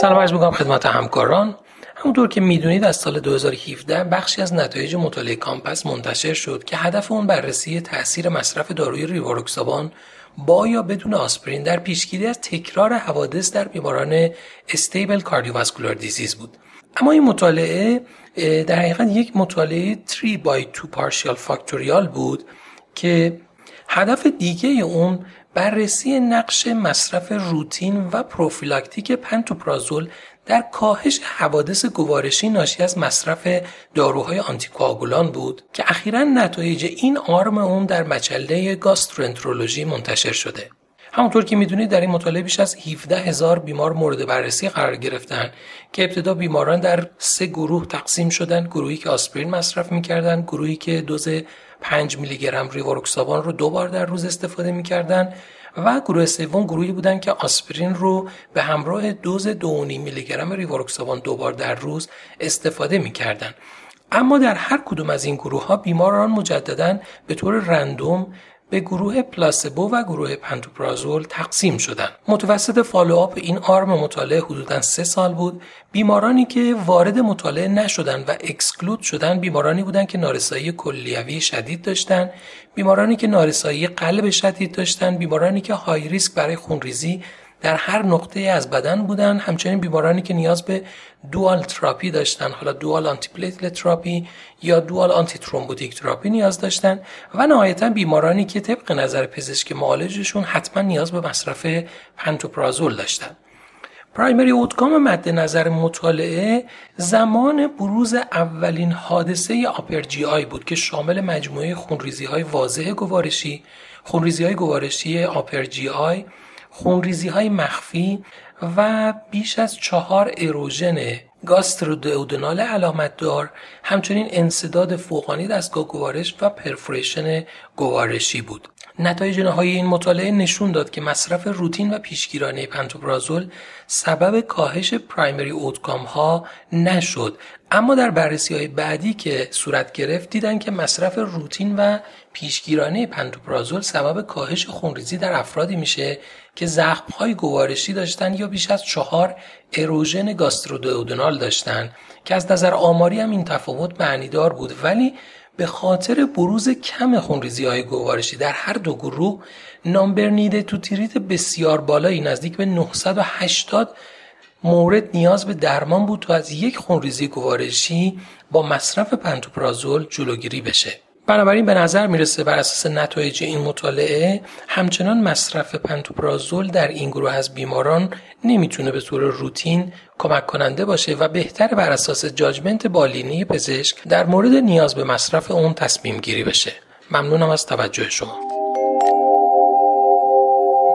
سلام عرض می‌کنم خدمت همکاران. همونطور که می‌دونید از سال 2017 بخشی از نتایج مطالعه کامپس منتشر شد که هدف اون بررسی تاثیر مصرف داروی ریواروکسابان با یا بدون آسپرین در پیشگیری از تکرار حوادث در بیماران استیبل کاردیوواسکولار دیزیز بود. اما این مطالعه در حقیقت یک مطالعه 3 by 2 partial factorial بود که هدف دیگه اون بررسی نقش مصرف روتین و پروفیلاکتیک پنتوپرازول در کاهش حوادث گوارشی ناشی از مصرف داروهای آنتیکواگولان بود که اخیرا نتایج این آرم اون در مجله گاسترونترولوژی منتشر شده. همونطور که می‌دونید در این مطالعه بیش از 17 هزار بیمار مورد بررسی قرار گرفتن که ابتدا بیماران در سه گروه تقسیم شدن گروهی که آسپرین مصرف می‌کردن گروهی که دوز 5 میلی گرم ریواروکسابان رو دو بار در روز استفاده می‌کردن و گروه سوم گروهی بودن که آسپرین رو به همراه دوز 2.5 میلی گرم ریواروکسابان دو بار در روز استفاده می‌کردن. اما در هر کدوم از این گروه ها بیماران مجددا به طور random به گروه placebo و گروه پنتوپرازول تقسیم شدند. متوسط follow-up این arm مطالعه حدودا سه سال بود. بیمارانی که وارد مطالعه نشدند و exclude شدن بیمارانی بودند که نارسایی کلیوی شدید داشتند، بیمارانی که نارسایی قلب شدید داشتند، بیمارانی که high risk برای خونریزی در هر نقطه از بدن بودن همچنین بیمارانی که نیاز به dual therapy داشتن حالا dual anti therapy یا dual antithrombotic therapy نیاز داشتن و نهایتا بیمارانی که طبق نظر پزشک معالجشون حتما نیاز به مصرف پنتوپرازول داشتن. primary outcome مد نظر مطالعه زمان بروز اولین حادثه upper GI بود که شامل مجموعه خونریزی های واضح گوارشی خونریزی های گوارشی آپر جی آی خونریزی های مخفی و بیش از چهار اروژن گاسترودئودنال علامت دار همچنین انصداد فوقانی دستگاه گوارش و پرفوریشن گوارشی بود. نتایج نهایی این مطالعه نشون داد که مصرف روتین و پیشگیرانه پنتوپرازول سبب کاهش پرایمری اوتکام ها نشد. اما در بررسی های بعدی که صورت گرفت دیدن که مصرف روتین و پیشگیرانه پنتوپرازول سبب کاهش خونریزی در افرادی میشه که زخم های گوارشی داشتن یا بیش از چهار اروژن گاسترودئودنال داشتن که از نظر آماری هم این تفاوت معنیدار بود. ولی به خاطر بروز کم خونریزی های گوارشی در هر دو گروه نامبر نیده تو تریت بسیار بالایی نزدیک به 980 مورد نیاز به درمان بود تا از یک خونریزی گوارشی با مصرف پنتوپرازول جلوگیری بشه. بنابراین به نظر می‌رسه بر اساس نتایج این مطالعه همچنان مصرف پنتوپرازول در این گروه از بیماران نمی‌تونه به طور روتین کمک کننده باشه و بهتر بر اساس جاجمنت بالینی پزشک در مورد نیاز به مصرف اون تصمیم گیری بشه. ممنونم از توجه شما.